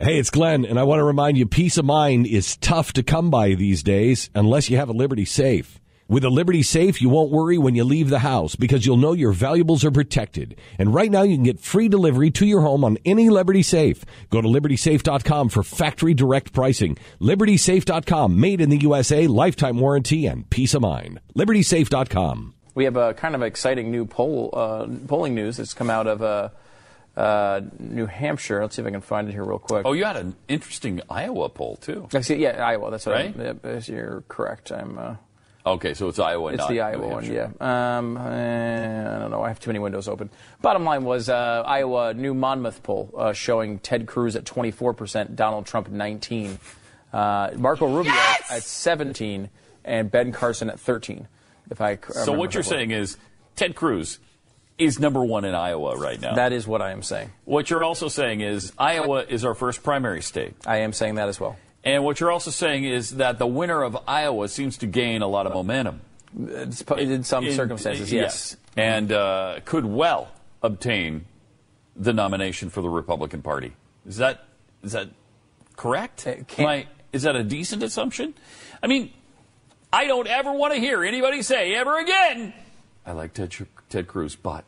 Hey, it's Glenn, and I want to remind you peace of mind is tough to come by these days unless you have a Liberty Safe. With a Liberty Safe, you won't worry when you leave the house because you'll know your valuables are protected. And right now, you can get free delivery to your home on any Liberty Safe. Go to libertysafe.com for factory direct pricing. Libertysafe.com, made in the USA, lifetime warranty, and peace of mind. Libertysafe.com. We have a kind of exciting new poll uh, polling news that's come out of. Uh, uh, New Hampshire. Let's see if I can find it here real quick. Oh, you had an interesting Iowa poll too. Actually, yeah, Iowa. That's what Right? I'm, yeah, you're correct. I'm. Uh, Okay, so it's Iowa. it's not the New Iowa one. Yeah. Um, uh, I don't know. I have too many windows open. Bottom line was uh, Iowa New Monmouth poll uh, showing Ted Cruz at 24 percent, Donald Trump 19, uh, Marco Rubio at 17, and Ben Carson at 13. If I c- So what you're correctly. saying is Ted Cruz is number one in Iowa right now. That is what I am saying. what you're also saying is Iowa is our first primary state. I am saying that as well. And what you're also saying is that the winner of Iowa seems to gain a lot of momentum. It's, in some In- circumstances, yes. And uh, could well obtain the nomination for the Republican Party. Is that is that correct? I- is that a decent assumption? I mean, I don't ever want to hear anybody say ever again, I like Ted, Ted Cruz, but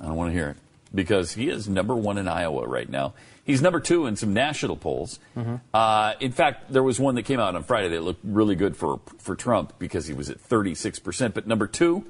I don't want to hear it because he is number one in Iowa right now. He's number two in some national polls. Mm-hmm. Uh, in fact, there was one that came out on Friday that looked really good for for Trump because he was at 36 percent. But number two,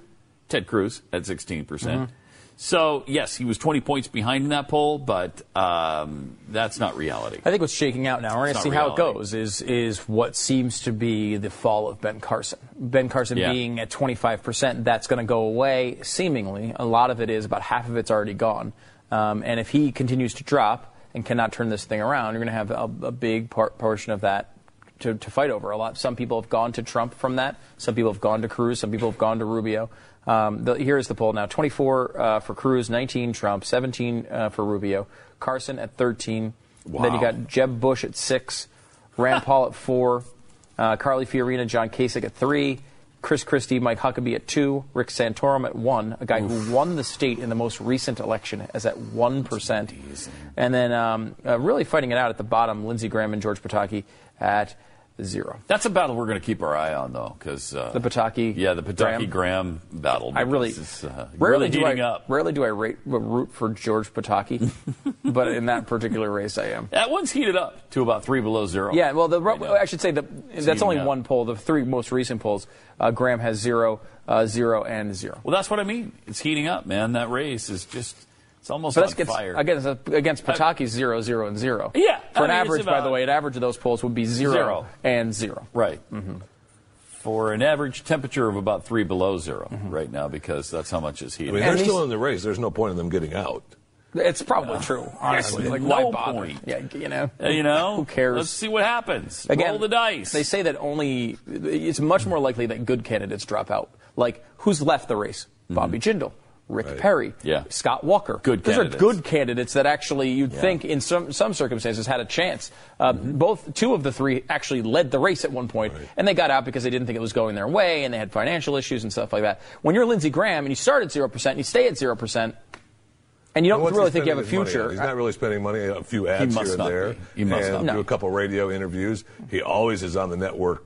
Ted Cruz at 16 percent. Mm-hmm. So yes, he was 20 points behind in that poll, but um, that's not reality. I think what's shaking out now, we're going to see not how it goes, is is what seems to be the fall of Ben Carson. Ben Carson Yeah. being at 25%, that's going to go away, seemingly. A lot of it is, about half of it's already gone. Um, and if he continues to drop and cannot turn this thing around, you're going to have a, a big part, portion of that to, to fight over. A lot. Some people have gone to Trump from that. Some people have gone to Cruz. Some people have gone to Rubio. Um, the, here is the poll now: 24 uh, for Cruz, 19 Trump, 17 uh, for Rubio, Carson at 13. Wow. Then you got Jeb Bush at six, Rand Paul at four, uh, Carly Fiorina, John Kasich at three, Chris Christie, Mike Huckabee at two, Rick Santorum at one, a guy who won the state in the most recent election as at one percent, and then um, uh, really fighting it out at the bottom, Lindsey Graham and George Pataki at zero. That's a battle we're going to keep our eye on, though, because uh, The Pataki, yeah, the Pataki Graham. Graham, battle. I really, uh, rarely really do heating I, up. Rarely do I rate, root for George Pataki, but in that particular race, I am. That one's heated up to about three below zero. Yeah, well, the, right. I should say the, that's only up. one poll. The three most recent polls, uh, Graham has zero, uh, zero, and zero. Well, that's what I mean. It's heating up, man. That race is just, it's almost But on that's against, fire. against, against Pataki's zero, zero, and zero. Yeah, For I an mean, it's average, by the way, an average of those polls would be zero, Zero. and zero. Right. Mm-hmm. For an average temperature of about three below 0 right now, because that's how much it's I heating. mean, they're these- still in the race. There's no point in them getting out. It's probably true, honestly. Yeah, Like, no why bother? point. Yeah, you know. Uh, you know, Who cares? Let's see what happens. Again, Roll the dice. They say that only it's much more likely that good candidates drop out. Like who's left the race? Bobby Jindal, Rick Perry, Mm-hmm. Yeah. Scott Walker. Good Those candidates. are good candidates that actually you'd think in some some circumstances had a chance. Uh, Mm-hmm. Both two of the three actually led the race at one point, and they got out because they didn't think it was going their way, and they had financial issues and stuff like that. When you're Lindsey Graham and you start at zero percent, and you stay at zero percent. And you don't What's really think you have a spending his money future. He's not really spending money. A few ads must here and not there, be. He must and not do be. a couple radio interviews. He always is on the network,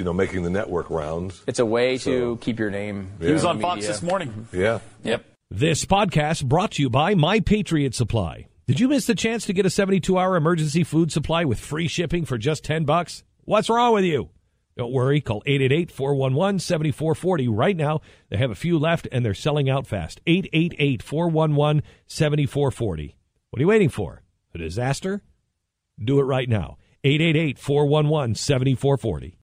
you know, making the network rounds. It's a way to keep your name. he was on Fox this morning. Yeah. Yep. This podcast brought to you by My Patriot Supply. Did you miss the chance to get a 72-hour emergency food supply with free shipping for just 10 bucks? What's wrong with you? Don't worry, call 888-411-7440 right now. They have a few left and they're selling out fast. 888-411-7440. What are you waiting for? A disaster? Do it right now. 888-411-7440.